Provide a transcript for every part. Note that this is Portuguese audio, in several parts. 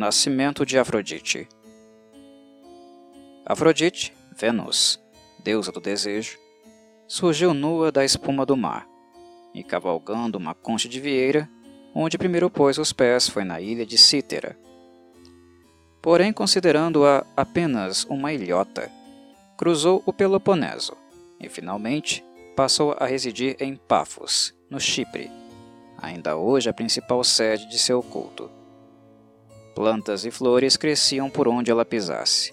nascimento de Afrodite. Afrodite, Vênus, deusa do desejo, surgiu nua da espuma do mar, e cavalgando uma concha de vieira, onde primeiro pôs os pés foi na ilha de Cítera. Porém, considerando-a apenas uma ilhota, cruzou o Peloponeso e, finalmente, passou a residir em Pafos, no Chipre, ainda hoje a principal sede de seu culto. Plantas e flores cresciam por onde ela pisasse.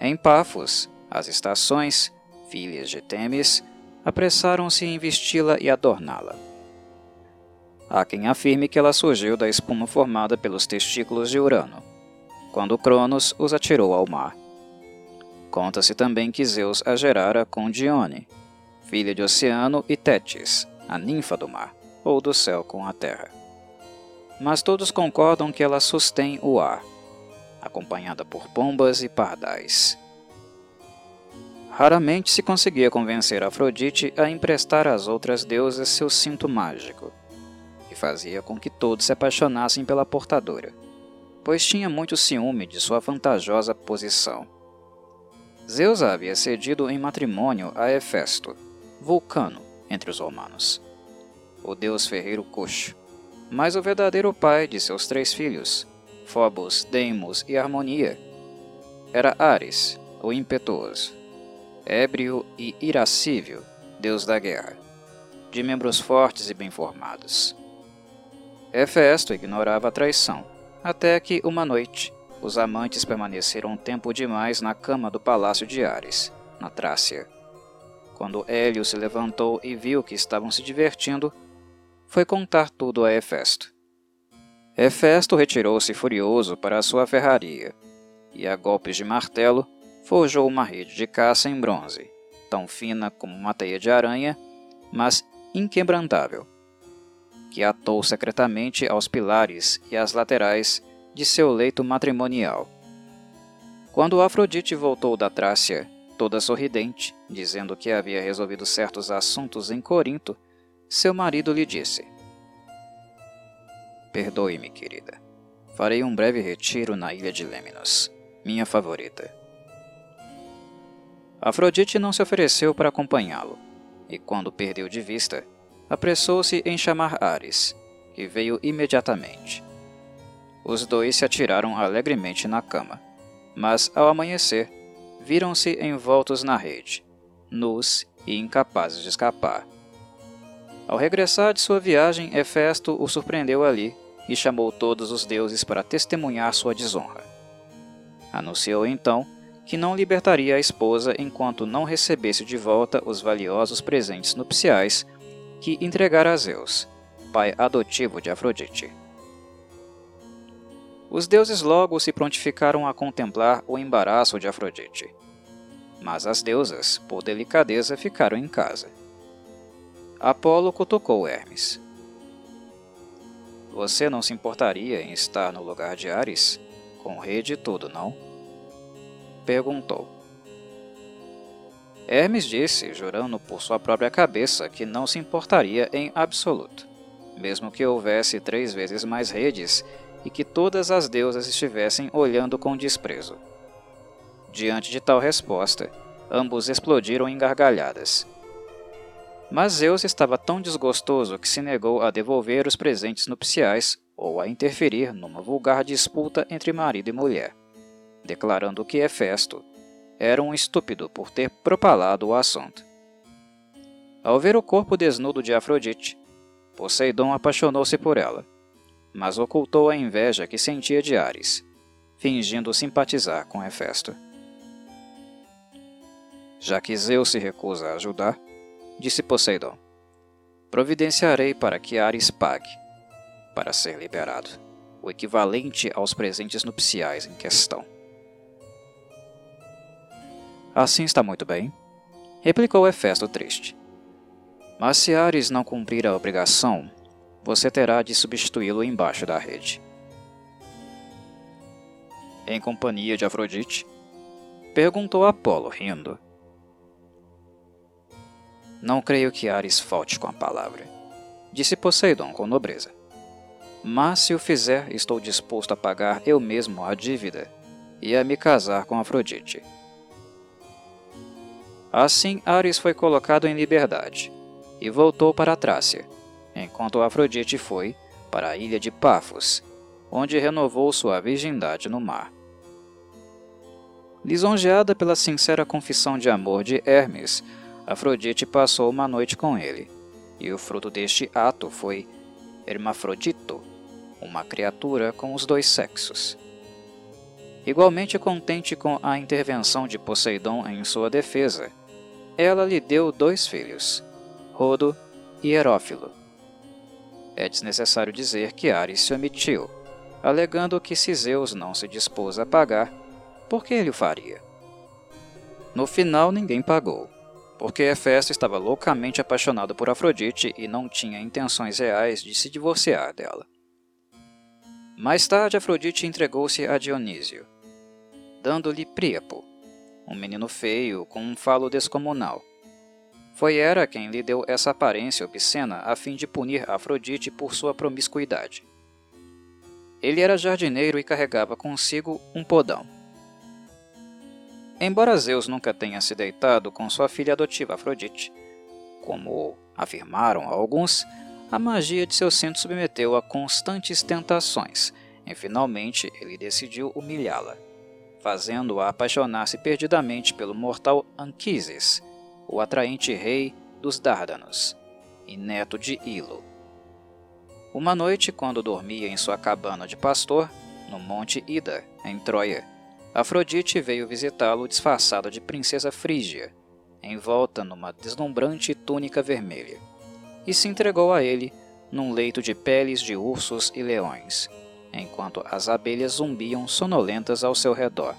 Em Pafos, as estações, filhas de Temis, apressaram-se em vesti-la e adorná-la. Há quem afirme que ela surgiu da espuma formada pelos testículos de Urano, quando Cronos os atirou ao mar. Conta-se também que Zeus a gerara com Dione, filha de Oceano e Tétis, a ninfa do mar, ou do céu com a terra. Mas todos concordam que ela sustém o ar, acompanhada por pombas e pardais. Raramente se conseguia convencer Afrodite a emprestar às outras deusas seu cinto mágico, e fazia com que todos se apaixonassem pela portadora, pois tinha muito ciúme de sua vantajosa posição. Zeus havia cedido em matrimônio a Hefesto, Vulcano, entre os romanos, o deus ferreiro coxo, mas o verdadeiro pai de seus três filhos, Phobos, Deimos e Harmonia, era Ares, o impetuoso ébrio e irascível, deus da guerra, de membros fortes e bem formados. Hefesto ignorava a traição, até que, uma noite, os amantes permaneceram um tempo demais na cama do palácio de Ares, na Trácia. Quando Hélio se levantou e viu que estavam se divertindo, foi contar tudo a Hefesto. Hefesto retirou-se furioso para a sua ferraria, e a golpes de martelo forjou uma rede de caça em bronze, tão fina como uma teia de aranha, mas inquebrantável, que atou secretamente aos pilares e às laterais de seu leito matrimonial. Quando Afrodite voltou da Trácia, toda sorridente, dizendo que havia resolvido certos assuntos em Corinto, seu marido lhe disse: Perdoe-me, querida. Farei um breve retiro na ilha de Lemnos, minha favorita. Afrodite não se ofereceu para acompanhá-lo, e quando perdeu de vista, apressou-se em chamar Ares, que veio imediatamente. Os dois se atiraram alegremente na cama, mas ao amanhecer, viram-se envoltos na rede, nus e incapazes de escapar. Ao regressar de sua viagem, Hefesto o surpreendeu ali e chamou todos os deuses para testemunhar sua desonra. Anunciou então que não libertaria a esposa enquanto não recebesse de volta os valiosos presentes nupciais que entregara a Zeus, pai adotivo de Afrodite. Os deuses logo se prontificaram a contemplar o embaraço de Afrodite, mas as deusas, por delicadeza, ficaram em casa. Apolo cutucou Hermes. Você não se importaria em estar no lugar de Ares? Com rede e tudo, não? perguntou. Hermes disse, jurando por sua própria cabeça, que não se importaria em absoluto, mesmo que houvesse três vezes mais redes e que todas as deusas estivessem olhando com desprezo. Diante de tal resposta, ambos explodiram em gargalhadas. Mas Zeus estava tão desgostoso que se negou a devolver os presentes nupciais ou a interferir numa vulgar disputa entre marido e mulher declarando que Hefesto era um estúpido por ter propalado o assunto. Ao ver o corpo desnudo de Afrodite, Poseidon apaixonou-se por ela, mas ocultou a inveja que sentia de Ares, fingindo simpatizar com Hefesto. Já que Zeus se recusa a ajudar, disse Poseidon, providenciarei para que Ares pague, para ser liberado, o equivalente aos presentes nupciais em questão. Assim está muito bem, replicou Hefesto triste. Mas se Ares não cumprir a obrigação, você terá de substituí-lo embaixo da rede. Em companhia de Afrodite? Perguntou Apolo, rindo. Não creio que Ares falte com a palavra, disse Poseidon com nobreza. Mas se o fizer, estou disposto a pagar eu mesmo a dívida e a me casar com Afrodite. Assim, Ares foi colocado em liberdade e voltou para a Trácia, enquanto Afrodite foi para a ilha de Pafos, onde renovou sua virgindade no mar. Lisonjeada pela sincera confissão de amor de Hermes, Afrodite passou uma noite com ele, e o fruto deste ato foi Hermafrodito, uma criatura com os dois sexos. Igualmente contente com a intervenção de Poseidon em sua defesa, ela lhe deu dois filhos, Rodo e Herófilo. É desnecessário dizer que Ares se omitiu, alegando que se Zeus não se dispôs a pagar, por que ele o faria? No final, ninguém pagou, porque Hefesto estava loucamente apaixonado por Afrodite e não tinha intenções reais de se divorciar dela. Mais tarde, Afrodite entregou-se a Dionísio, dando-lhe Príapo, um menino feio com um falo descomunal. Foi Hera quem lhe deu essa aparência obscena a fim de punir Afrodite por sua promiscuidade. Ele era jardineiro e carregava consigo um podão. Embora Zeus nunca tenha se deitado com sua filha adotiva Afrodite, como afirmaram alguns, a magia de seu cinto submeteu a constantes tentações e finalmente ele decidiu humilhá-la, fazendo-a apaixonar-se perdidamente pelo mortal Anquises, o atraente rei dos Dárdanos e neto de Ilo. Uma noite, quando dormia em sua cabana de pastor, no Monte Ida, em Troia, Afrodite veio visitá-lo disfarçada de princesa frígia, envolta numa deslumbrante túnica vermelha, e se entregou a ele num leito de peles de ursos e leões, enquanto as abelhas zumbiam sonolentas ao seu redor.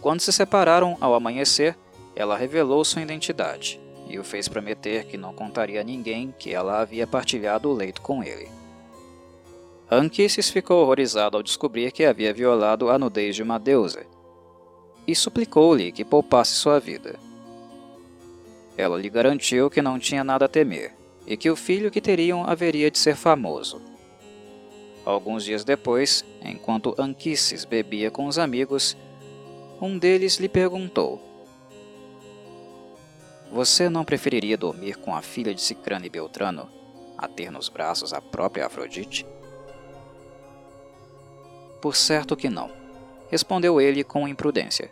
Quando se separaram ao amanhecer, ela revelou sua identidade e o fez prometer que não contaria a ninguém que ela havia partilhado o leito com ele. Anquises ficou horrorizado ao descobrir que havia violado a nudez de uma deusa, e suplicou-lhe que poupasse sua vida. Ela lhe garantiu que não tinha nada a temer, e que o filho que teriam haveria de ser famoso. Alguns dias depois, enquanto Anquises bebia com os amigos, um deles lhe perguntou: Você não preferiria dormir com a filha de Cicrano e Beltrano a ter nos braços a própria Afrodite? Por certo que não, respondeu ele com imprudência.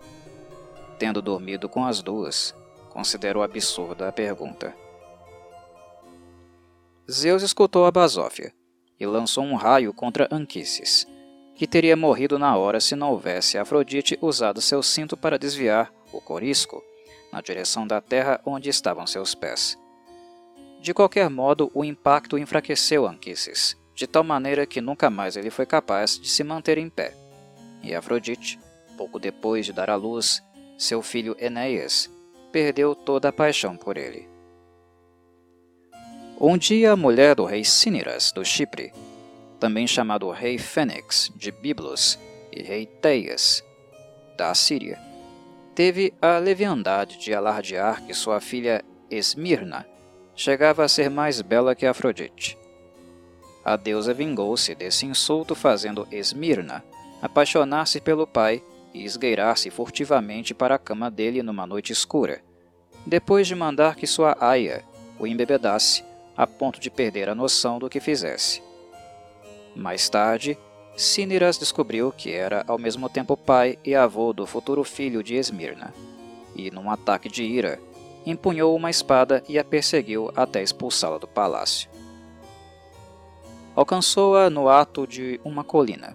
Tendo dormido com as duas, considerou absurda a pergunta. Zeus escutou a basófia e lançou um raio contra Anquises, que teria morrido na hora se não houvesse Afrodite usado seu cinto para desviar o corisco na direção da terra onde estavam seus pés. De qualquer modo, o impacto enfraqueceu Anquises, de tal maneira que nunca mais ele foi capaz de se manter em pé. E Afrodite, pouco depois de dar à luz seu filho Enéas, perdeu toda a paixão por ele. Um dia a mulher do rei Cíniras, do Chipre, também chamado rei Fênix, de Biblos, e rei Teias, da Assíria, teve a leviandade de alardear que sua filha Esmirna chegava a ser mais bela que Afrodite. A deusa vingou-se desse insulto, fazendo Esmirna apaixonar-se pelo pai e esgueirar-se furtivamente para a cama dele numa noite escura, depois de mandar que sua aia o embebedasse a ponto de perder a noção do que fizesse. Mais tarde, Cíniras descobriu que era ao mesmo tempo pai e avô do futuro filho de Esmirna, e, num ataque de ira, empunhou uma espada e a perseguiu até expulsá-la do palácio. Alcançou-a no ato de uma colina,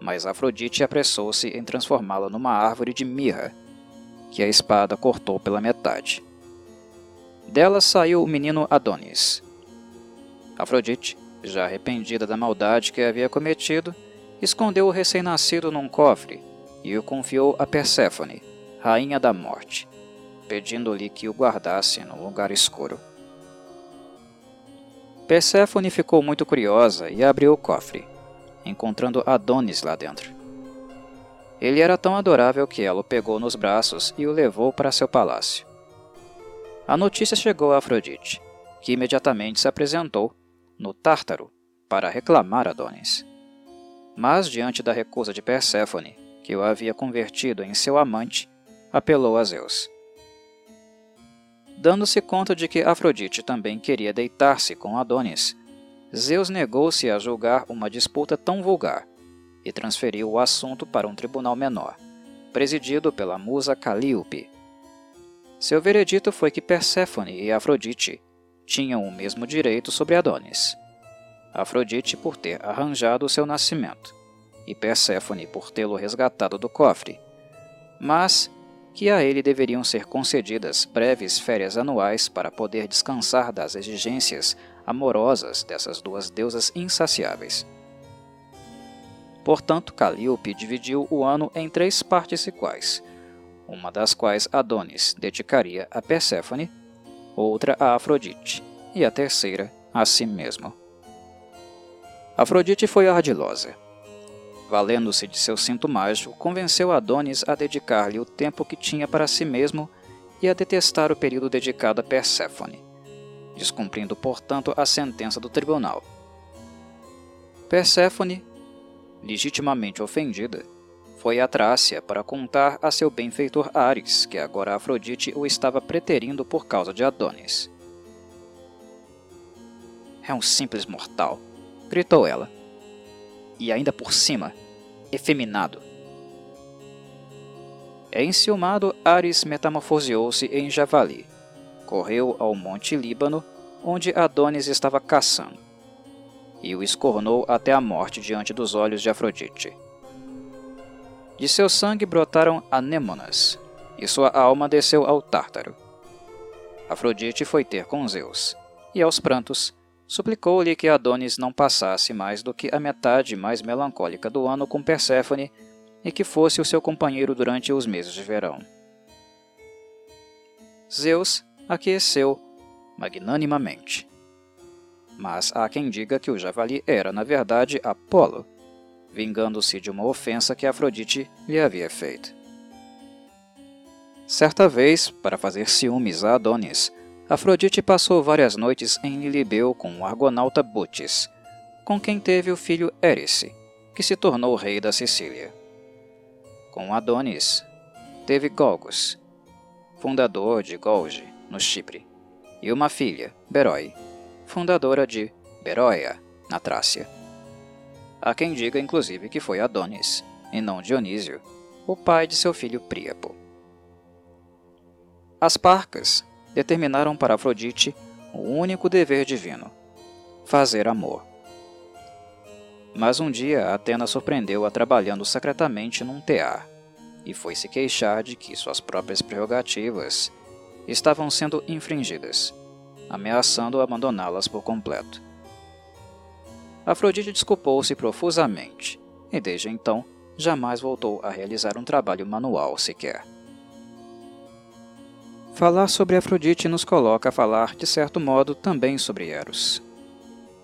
mas Afrodite apressou-se em transformá-la numa árvore de mirra, que a espada cortou pela metade. Dela saiu o menino Adonis. Afrodite, já arrependida da maldade que havia cometido, escondeu o recém-nascido num cofre e o confiou a Perséfone, rainha da morte, pedindo-lhe que o guardasse num lugar escuro. Perséfone ficou muito curiosa e abriu o cofre, encontrando Adonis lá dentro. Ele era tão adorável que ela o pegou nos braços e o levou para seu palácio. A notícia chegou a Afrodite, que imediatamente se apresentou no Tártaro para reclamar Adonis. Mas, diante da recusa de Perséfone, que o havia convertido em seu amante, apelou a Zeus. Dando-se conta de que Afrodite também queria deitar-se com Adonis, Zeus negou-se a julgar uma disputa tão vulgar e transferiu o assunto para um tribunal menor, presidido pela musa Calíope. Seu veredito foi que Perséfone e Afrodite tinham o mesmo direito sobre Adonis. Afrodite por ter arranjado seu nascimento, e Perséfone por tê-lo resgatado do cofre, mas que a ele deveriam ser concedidas breves férias anuais para poder descansar das exigências amorosas dessas duas deusas insaciáveis. Portanto, Calíope dividiu o ano em três partes iguais, uma das quais Adonis dedicaria a Perséfone, outra a Afrodite e a terceira a si mesmo. Afrodite foi ardilosa. Valendo-se de seu cinto mágico, convenceu Adonis a dedicar-lhe o tempo que tinha para si mesmo e a detestar o período dedicado a Perséfone, descumprindo, portanto, a sentença do tribunal. Perséfone legitimamente ofendida, foi a Trácia para contar a seu benfeitor Ares que agora Afrodite o estava preterindo por causa de Adonis. É um simples mortal, gritou ela. E ainda por cima, efeminado. Enciumado, Ares metamorfoseou-se em javali. Correu ao Monte Líbano, onde Adonis estava caçando e o escornou até a morte diante dos olhos de Afrodite. De seu sangue brotaram anêmonas, e sua alma desceu ao Tártaro. Afrodite foi ter com Zeus, e aos prantos, suplicou-lhe que Adonis não passasse mais do que a metade mais melancólica do ano com Perséfone e que fosse o seu companheiro durante os meses de verão. Zeus aqueceu magnanimamente mas há quem diga que o javali era, na verdade, Apolo, vingando-se de uma ofensa que Afrodite lhe havia feito. Certa vez, para fazer ciúmes a Adonis, Afrodite passou várias noites em Lilibeu com o argonauta Butes, com quem teve o filho Érice, que se tornou rei da Sicília. Com Adonis, teve Golgos, fundador de Golge, no Chipre, e uma filha, Berói, fundadora de Beroia, na Trácia. Há quem diga, inclusive, que foi Adonis, e não Dionísio, o pai de seu filho Príapo. As Parcas determinaram para Afrodite o único dever divino: fazer amor. Mas um dia Atena surpreendeu-a trabalhando secretamente num tear e foi se queixar de que suas próprias prerrogativas estavam sendo infringidas ameaçando abandoná-las por completo. Afrodite desculpou-se profusamente e, desde então, jamais voltou a realizar um trabalho manual sequer. Falar sobre Afrodite nos coloca a falar, de certo modo, também sobre Eros,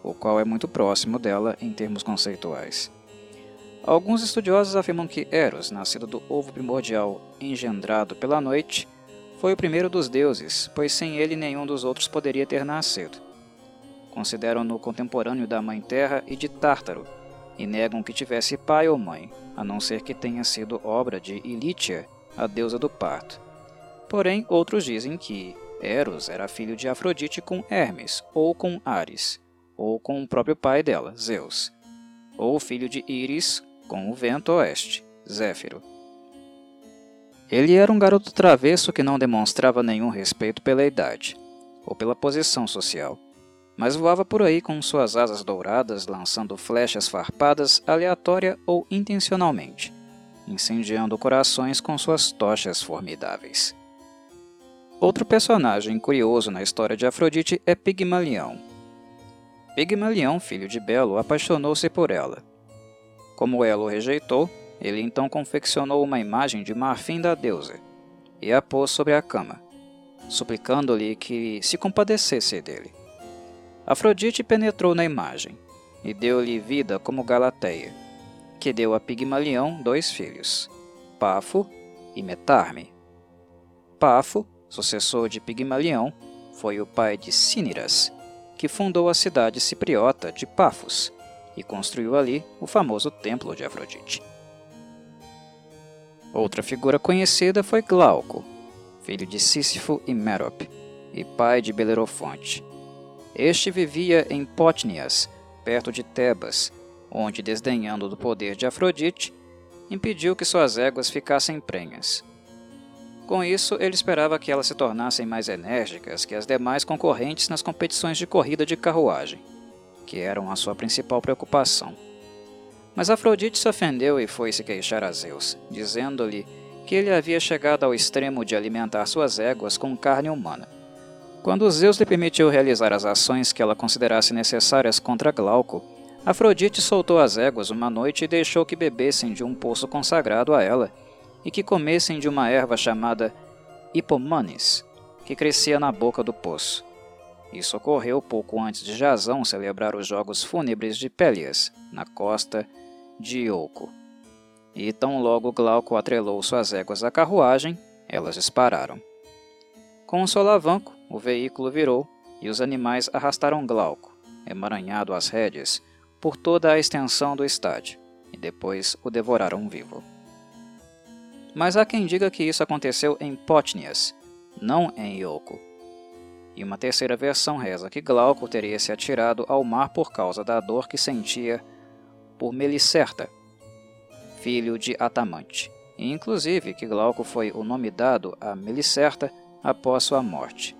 o qual é muito próximo dela em termos conceituais. Alguns estudiosos afirmam que Eros, nascido do ovo primordial engendrado pela noite, foi o primeiro dos deuses, pois sem ele nenhum dos outros poderia ter nascido. Consideram-no contemporâneo da Mãe Terra e de Tártaro, e negam que tivesse pai ou mãe, a não ser que tenha sido obra de Ilítia, a deusa do parto. Porém, outros dizem que Eros era filho de Afrodite com Hermes, ou com Ares, ou com o próprio pai dela, Zeus, ou filho de Íris com o vento oeste, Zéfiro. Ele era um garoto travesso que não demonstrava nenhum respeito pela idade ou pela posição social, mas voava por aí com suas asas douradas, lançando flechas farpadas aleatória ou intencionalmente, incendiando corações com suas tochas formidáveis. Outro personagem curioso na história de Afrodite é Pigmalião. Pigmalião, filho de Belo, apaixonou-se por ela. Como ela o rejeitou, ele então confeccionou uma imagem de marfim da deusa e a pôs sobre a cama, suplicando-lhe que se compadecesse dele. Afrodite penetrou na imagem e deu-lhe vida como Galateia, que deu a Pigmalião dois filhos, Pafo e Metarme. Pafo, sucessor de Pigmalião, foi o pai de Cíniras, que fundou a cidade cipriota de Pafos e construiu ali o famoso Templo de Afrodite. Outra figura conhecida foi Glauco, filho de Sísifo e Mérope, e pai de Belerofonte. Este vivia em Potnias, perto de Tebas, onde, desdenhando do poder de Afrodite, impediu que suas éguas ficassem prenhas. Com isso, ele esperava que elas se tornassem mais enérgicas que as demais concorrentes nas competições de corrida de carruagem, que eram a sua principal preocupação. Mas Afrodite se ofendeu e foi se queixar a Zeus, dizendo-lhe que ele havia chegado ao extremo de alimentar suas éguas com carne humana. Quando Zeus lhe permitiu realizar as ações que ela considerasse necessárias contra Glauco, Afrodite soltou as éguas uma noite e deixou que bebessem de um poço consagrado a ela e que comessem de uma erva chamada Hipomanes, que crescia na boca do poço. Isso ocorreu pouco antes de Jasão celebrar os Jogos Fúnebres de Pélias, na costa de Ioco. E tão logo Glauco atrelou suas éguas à carruagem, elas dispararam. Com um solavanco, o veículo virou e os animais arrastaram Glauco, emaranhado às rédeas, por toda a extensão do estádio, e depois o devoraram vivo. Mas há quem diga que isso aconteceu em Potnias, não em Ioco. E uma terceira versão reza que Glauco teria se atirado ao mar por causa da dor que sentia por Melicerta, filho de Atamante, e inclusive que Glauco foi o nome dado a Melicerta após sua morte.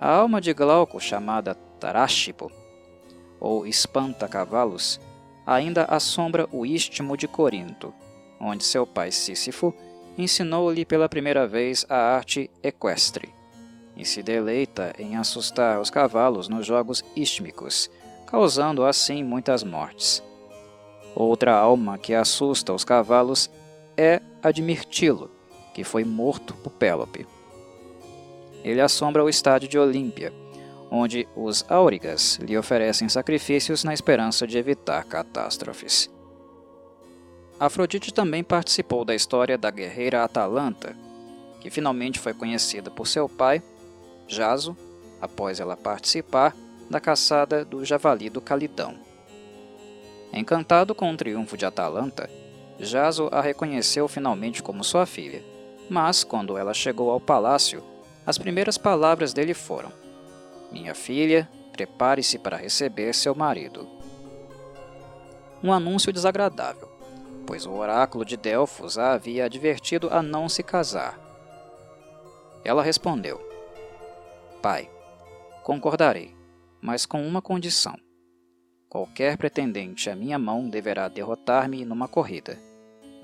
A alma de Glauco, chamada Taráshipo, ou espanta-cavalos, ainda assombra o istmo de Corinto, onde seu pai Sísifo ensinou-lhe pela primeira vez a arte equestre, e se deleita em assustar os cavalos nos jogos istmicos, causando assim muitas mortes. Outra alma que assusta os cavalos é a de Mirtilo, que foi morto por Pélope. Ele assombra o estádio de Olímpia, onde os áurigas lhe oferecem sacrifícios na esperança de evitar catástrofes. Afrodite também participou da história da guerreira Atalanta, que finalmente foi conhecida por seu pai, Jaso, após ela participar da caçada do javali do Calidão. Encantado com o triunfo de Atalanta, Jaso a reconheceu finalmente como sua filha, mas quando ela chegou ao palácio, as primeiras palavras dele foram: minha filha, prepare-se para receber seu marido. Um anúncio desagradável, pois o oráculo de Delfos a havia advertido a não se casar. Ela respondeu: Pai, concordarei, mas com uma condição. Qualquer pretendente à minha mão deverá derrotar-me numa corrida.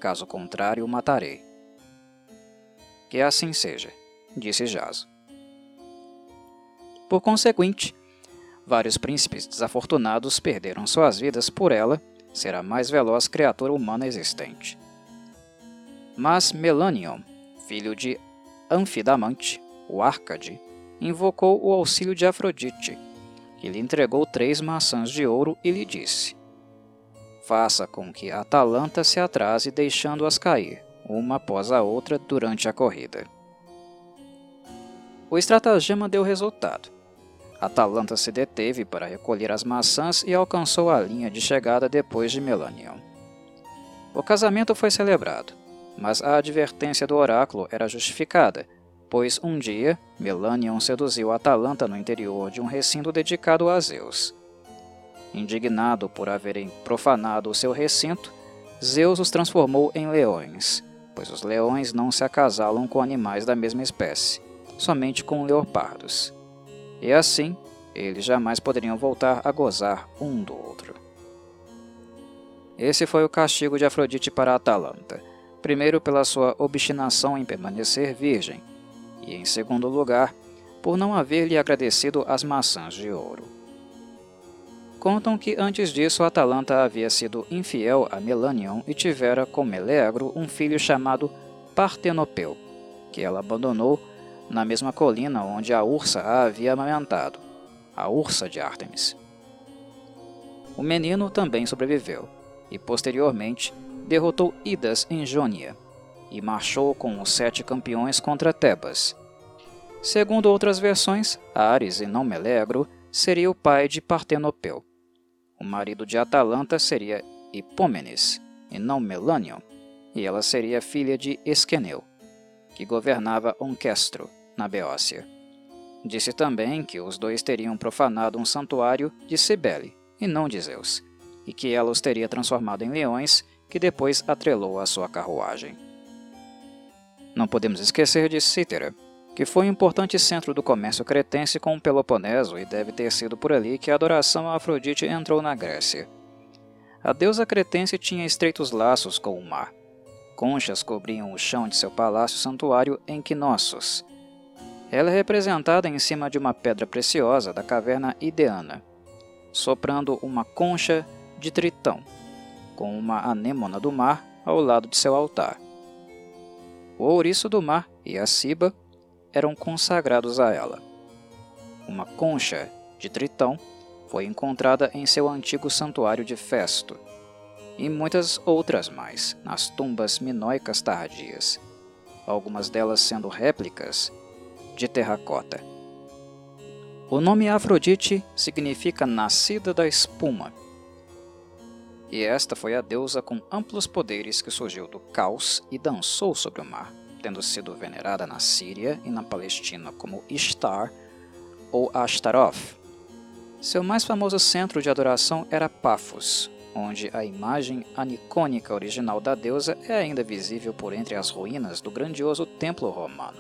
Caso contrário, o matarei. Que assim seja, disse Jaso. Por conseguinte, vários príncipes desafortunados perderam suas vidas por ela ser a mais veloz criatura humana existente. Mas Melanion, filho de Anfidamante, o Arcade, invocou o auxílio de Afrodite, que lhe entregou três maçãs de ouro e lhe disse: Faça com que a Atalanta se atrase deixando-as cair, uma após a outra, durante a corrida. O estratagema deu resultado. Atalanta se deteve para recolher as maçãs e alcançou a linha de chegada depois de Melanion. O casamento foi celebrado, mas a advertência do oráculo era justificada, pois um dia Melanion seduziu Atalanta no interior de um recinto dedicado a Zeus. Indignado por haverem profanado o seu recinto, Zeus os transformou em leões, pois os leões não se acasalam com animais da mesma espécie, somente com leopardos e assim eles jamais poderiam voltar a gozar um do outro. Esse foi o castigo de Afrodite para Atalanta, primeiro pela sua obstinação em permanecer virgem, e em segundo lugar, por não haver lhe agradecido as maçãs de ouro. Contam que antes disso Atalanta havia sido infiel a Melanion e tivera com Meleagro um filho chamado Partenopeu, que ela abandonou na mesma colina onde a ursa a havia amamentado, a ursa de Ártemis. O menino também sobreviveu e, posteriormente, derrotou Idas em Jônia e marchou com os sete campeões contra Tebas. Segundo outras versões, Ares e não Melegro seria o pai de Partenopeu. O marido de Atalanta seria Hipômenes, e não Melânion, e ela seria filha de Esqueneu, que governava Onquestro, na Beócia. Disse também que os dois teriam profanado um santuário de Cibele, e não de Zeus, e que ela os teria transformado em leões, que depois atrelou à sua carruagem. Não podemos esquecer de Cítera, que foi um importante centro do comércio cretense com o Peloponeso e deve ter sido por ali que a adoração a Afrodite entrou na Grécia. A deusa cretense tinha estreitos laços com o mar. Conchas cobriam o chão de seu palácio santuário em Knossos. Ela é representada em cima de uma pedra preciosa da caverna Ideana, soprando uma concha de tritão, com uma anêmona do mar ao lado de seu altar. O ouriço do mar e a ciba eram consagrados a ela. Uma concha de Tritão foi encontrada em seu antigo santuário de Festo, e muitas outras mais nas tumbas minoicas tardias, algumas delas sendo réplicas de terracota. O nome Afrodite significa nascida da espuma, e esta foi a deusa com amplos poderes que surgiu do caos e dançou sobre o mar tendo sido venerada na Síria e na Palestina como Ishtar ou Ashtaroth. Seu mais famoso centro de adoração era Paphos, onde a imagem anicônica original da deusa é ainda visível por entre as ruínas do grandioso templo romano.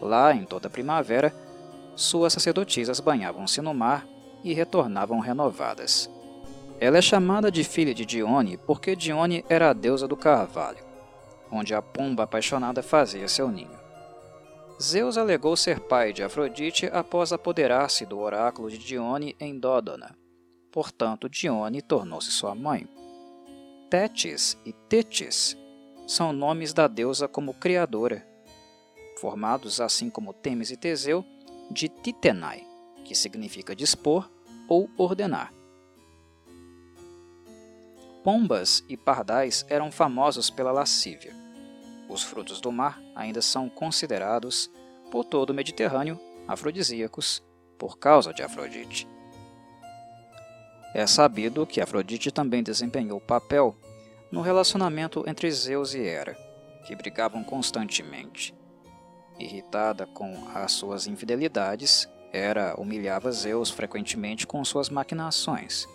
Lá, em toda primavera, suas sacerdotisas banhavam-se no mar e retornavam renovadas. Ela é chamada de filha de Dione porque Dione era a deusa do carvalho onde a pomba apaixonada fazia seu ninho. Zeus alegou ser pai de Afrodite após apoderar-se do oráculo de Dione em Dódona. Portanto, Dione tornou-se sua mãe. Tétis e Tétis são nomes da deusa como criadora, formados assim como Temis e Teseu de Titenai, que significa dispor ou ordenar. Pombas e pardais eram famosos pela lascívia. Os frutos do mar ainda são considerados, por todo o Mediterrâneo, afrodisíacos por causa de Afrodite. É sabido que Afrodite também desempenhou papel no relacionamento entre Zeus e Hera, que brigavam constantemente. Irritada com as suas infidelidades, Hera humilhava Zeus frequentemente com suas maquinações.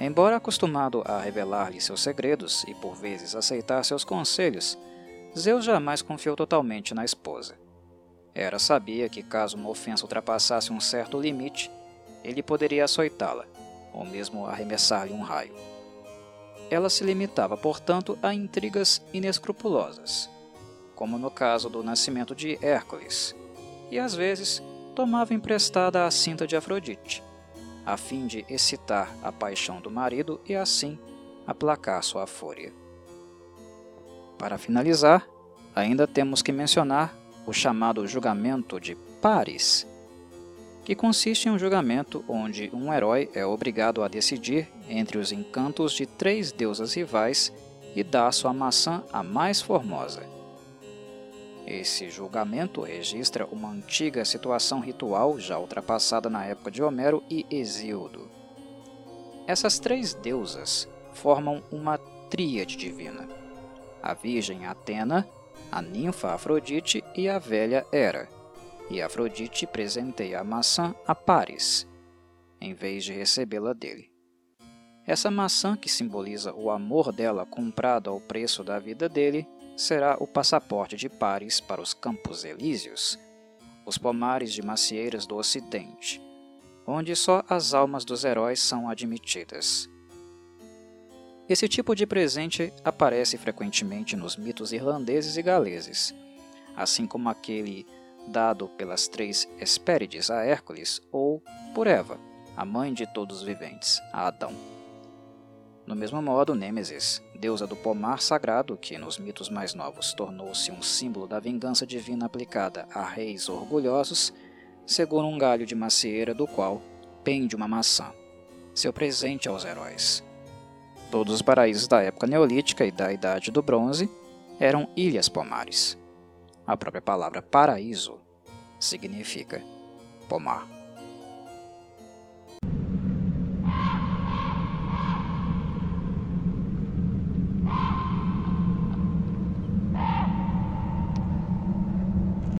Embora acostumado a revelar-lhe seus segredos e por vezes aceitar seus conselhos, Zeus jamais confiou totalmente na esposa. Hera sabia que caso uma ofensa ultrapassasse um certo limite, ele poderia açoitá-la, ou mesmo arremessar-lhe um raio. Ela se limitava, portanto, a intrigas inescrupulosas, como no caso do nascimento de Hércules, e às vezes tomava emprestada a cinta de Afrodite, a fim de excitar a paixão do marido e assim aplacar sua fúria. Para finalizar, ainda temos que mencionar o chamado julgamento de pares, que consiste em um julgamento onde um herói é obrigado a decidir entre os encantos de três deusas rivais e dá sua maçã à mais formosa. Esse julgamento registra uma antiga situação ritual já ultrapassada na época de Homero e Hesíodo. Essas três deusas formam uma tríade divina a virgem Atena, a ninfa Afrodite e a velha Hera. E Afrodite presenteia a maçã a Paris, em vez de recebê-la dele. Essa maçã, que simboliza o amor dela comprado ao preço da vida dele, será o passaporte de Paris para os Campos Elíseos, os pomares de macieiras do Ocidente, onde só as almas dos heróis são admitidas. Esse tipo de presente aparece frequentemente nos mitos irlandeses e galeses, assim como aquele dado pelas três Hespérides a Hércules ou por Eva, a mãe de todos os viventes, a Adão. Do mesmo modo, Nêmesis, deusa do pomar sagrado, que nos mitos mais novos tornou-se um símbolo da vingança divina aplicada a reis orgulhosos, segura um galho de macieira do qual pende uma maçã, seu presente aos heróis. Todos os paraísos da época neolítica e da Idade do Bronze eram ilhas pomares. A própria palavra paraíso significa pomar.